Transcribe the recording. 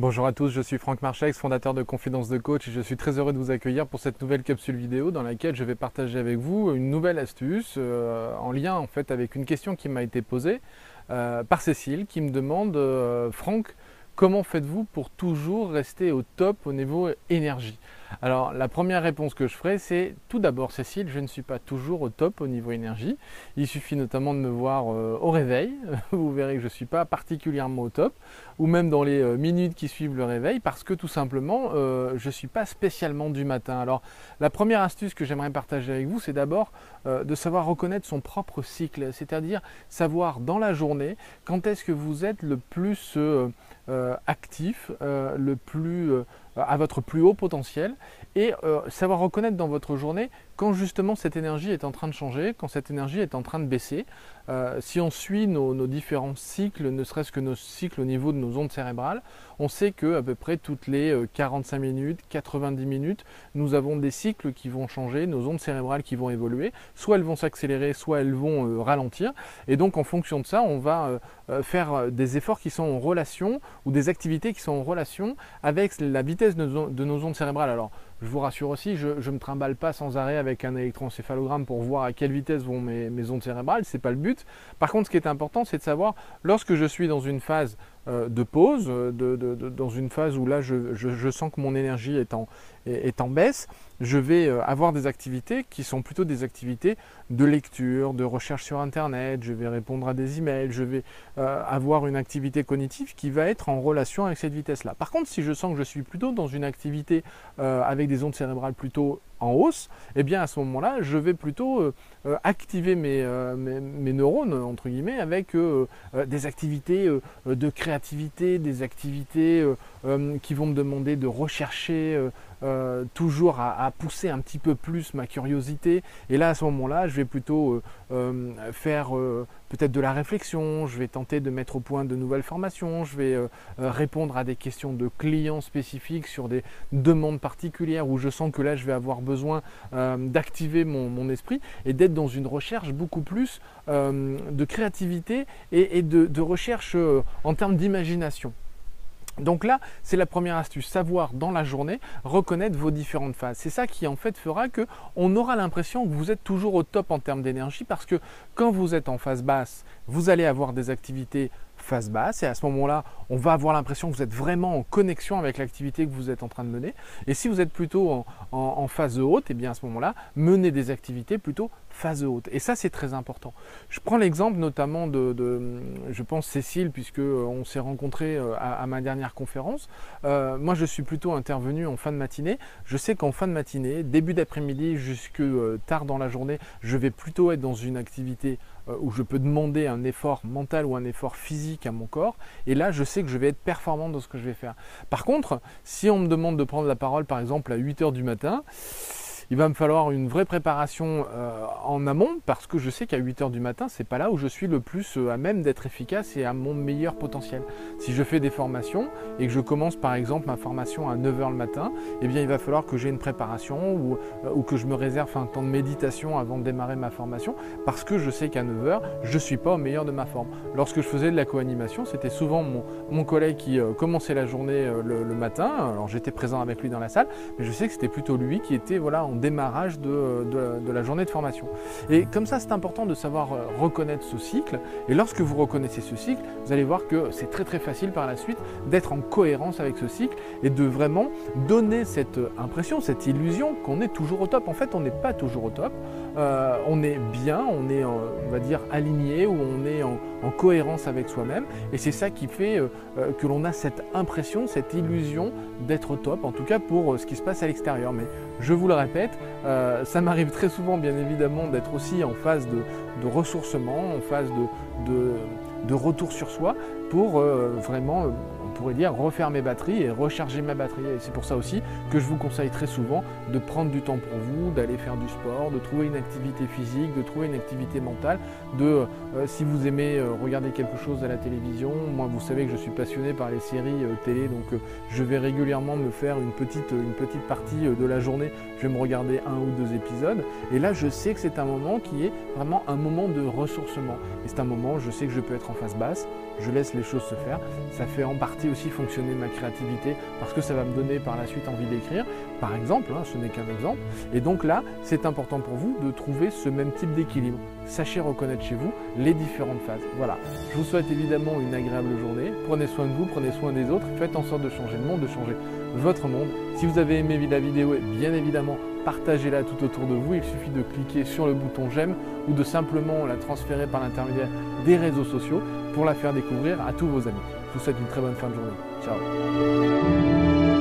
Bonjour à tous, je suis Franck Marchex, fondateur de Confidence de Coach et je suis très heureux de vous accueillir pour cette nouvelle capsule vidéo dans laquelle je vais partager avec vous une nouvelle astuce euh, en lien en fait avec une question qui m'a été posée euh, par Cécile qui me demande euh, Franck, comment faites-vous pour toujours rester au top au niveau énergie? Alors la première réponse que je ferai, c'est tout d'abord Cécile, je ne suis pas toujours au top au niveau énergie. Il suffit notamment de me voir euh, au réveil, vous verrez que je ne suis pas particulièrement au top, ou même dans les euh, minutes qui suivent le réveil, parce que tout simplement, euh, je ne suis pas spécialement du matin. Alors la première astuce que j'aimerais partager avec vous, c'est d'abord de savoir reconnaître son propre cycle, c'est-à-dire savoir dans la journée quand est-ce que vous êtes le plus actif, le plus à votre plus haut potentiel et euh, savoir reconnaître dans votre journée quand justement cette énergie est en train de changer, quand cette énergie est en train de baisser. Euh, si on suit nos, différents cycles, ne serait-ce que nos cycles au niveau de nos ondes cérébrales, on sait que à peu près toutes les 45 euh, minutes, 90 minutes, nous avons des cycles qui vont changer, nos ondes cérébrales qui vont évoluer, soit elles vont s'accélérer, soit elles vont ralentir. Et donc en fonction de ça, on va faire des efforts qui sont en relation ou des activités qui sont en relation avec la vitesse de nos ondes cérébrales. Alors je vous rassure aussi, je ne me trimballe pas sans arrêt avec un électroencéphalogramme pour voir à quelle vitesse vont mes, ondes cérébrales, ce n'est pas le but. Par contre, ce qui est important, c'est de savoir, lorsque je suis dans une phase euh, de pause, euh, dans une phase où là je, sens que mon énergie est en, est en baisse, je vais euh, avoir des activités qui sont plutôt des activités de lecture, de recherche sur Internet, je vais répondre à des emails, je vais avoir une activité cognitive qui va être en relation avec cette vitesse-là. Par contre, si je sens que je suis plutôt dans une activité avec des ondes cérébrales plutôt en hausse, eh bien à ce moment-là, je vais plutôt euh, euh, activer euh, mes, mes, neurones, entre guillemets, avec des activités de créativité, des activités qui vont me demander de rechercher toujours à, pousser un petit peu plus ma curiosité. Et là, à ce moment-là, je vais plutôt faire peut-être de la réflexion, je vais tenter de mettre au point de nouvelles formations, je vais répondre à des questions de clients spécifiques sur des demandes particulières où je sens que là, je vais avoir besoin euh, d'activer mon, esprit et d'être dans une recherche beaucoup plus euh, de créativité et, de, recherche euh, en termes d'imagination. Donc là, c'est la première astuce, savoir dans la journée reconnaître vos différentes phases. C'est ça qui en fait fera que on aura l'impression que vous êtes toujours au top en termes d'énergie parce que quand vous êtes en phase basse, vous allez avoir des activités phase basse et à ce moment-là, on va avoir l'impression que vous êtes vraiment en connexion avec l'activité que vous êtes en train de mener. Et si vous êtes plutôt en, phase haute, et eh bien à ce moment-là, menez des activités plutôt phase haute. Et ça, c'est très important. Je prends l'exemple notamment de, je pense, Cécile, puisque euh, on s'est rencontré euh, à, ma dernière conférence. Euh, moi, je suis plutôt intervenu en fin de matinée. Je sais qu'en fin de matinée, début d'après-midi jusque tard dans la journée, je vais plutôt être dans une activité où je peux demander un effort mental ou un effort physique à mon corps. Et là, je sais que je vais être performant dans ce que je vais faire. Par contre, si on me demande de prendre la parole, par exemple, à 8 heures du matin, il va me falloir une vraie préparation euh, en amont parce que je sais qu'à 8 heures du matin, c'est pas là où je suis le plus euh, à même d'être efficace et à mon meilleur potentiel. Si je fais des formations et que je commence par exemple ma formation à 9 heures le matin, eh bien il va falloir que j'ai une préparation ou, euh, ou, que je me réserve un temps de méditation avant de démarrer ma formation parce que je sais qu'à 9 heures, je suis pas au meilleur de ma forme. Lorsque je faisais de la co-animation, c'était souvent mon, mon, collègue qui commençait la journée le, le, matin. Alors j'étais présent avec lui dans la salle, mais je sais que c'était plutôt lui qui était voilà en démarrage de, la journée de formation. Et comme ça, c'est important de savoir euh, reconnaître ce cycle. Et lorsque vous reconnaissez ce cycle, vous allez voir que c'est très très facile par la suite d'être en cohérence avec ce cycle et de vraiment donner cette impression, cette illusion qu'on est toujours au top. En fait, on n'est pas toujours au top. Euh, on est bien, on est, on va dire, aligné ou on est en, cohérence avec soi-même. Et c'est ça qui fait euh, que l'on a cette impression, cette illusion d'être au top, en tout cas pour ce qui se passe à l'extérieur. Mais je vous le répète, euh, ça m'arrive très souvent, bien évidemment, d'être aussi en phase de, ressourcement, en phase de, retour sur soi, pour euh, vraiment euh, pourrait dire refaire mes batteries et recharger ma batterie. Et c'est pour ça aussi que je vous conseille très souvent de prendre du temps pour vous, d'aller faire du sport, de trouver une activité physique, de trouver une activité mentale, de euh, si vous aimez regarder quelque chose à la télévision, moi vous savez que je suis passionné par les séries télé, donc je vais régulièrement me faire une petite, une petite partie de la journée, je vais me regarder un ou deux épisodes, et là je sais que c'est un moment qui est vraiment un moment de ressourcement. Et c'est un moment, je sais que je peux être en face basse, je laisse choses se faire. Ça fait en partie aussi fonctionner ma créativité parce que ça va me donner par la suite envie d'écrire, par exemple, hein, ce n'est qu'un exemple. Et donc là, c'est important pour vous de trouver ce même type d'équilibre. Sachez reconnaître chez vous les différentes phases. Voilà, je vous souhaite évidemment une agréable journée. Prenez soin de vous, prenez soin des autres, faites en sorte de changer le monde, de changer votre monde. Si vous avez aimé la vidéo, bien évidemment, partagez-la tout autour de vous. Il suffit de cliquer sur le bouton j'aime ou de simplement la transférer par l'intermédiaire des réseaux sociaux pour la faire découvrir à tous vos amis. Je vous souhaite une très bonne fin de journée. Ciao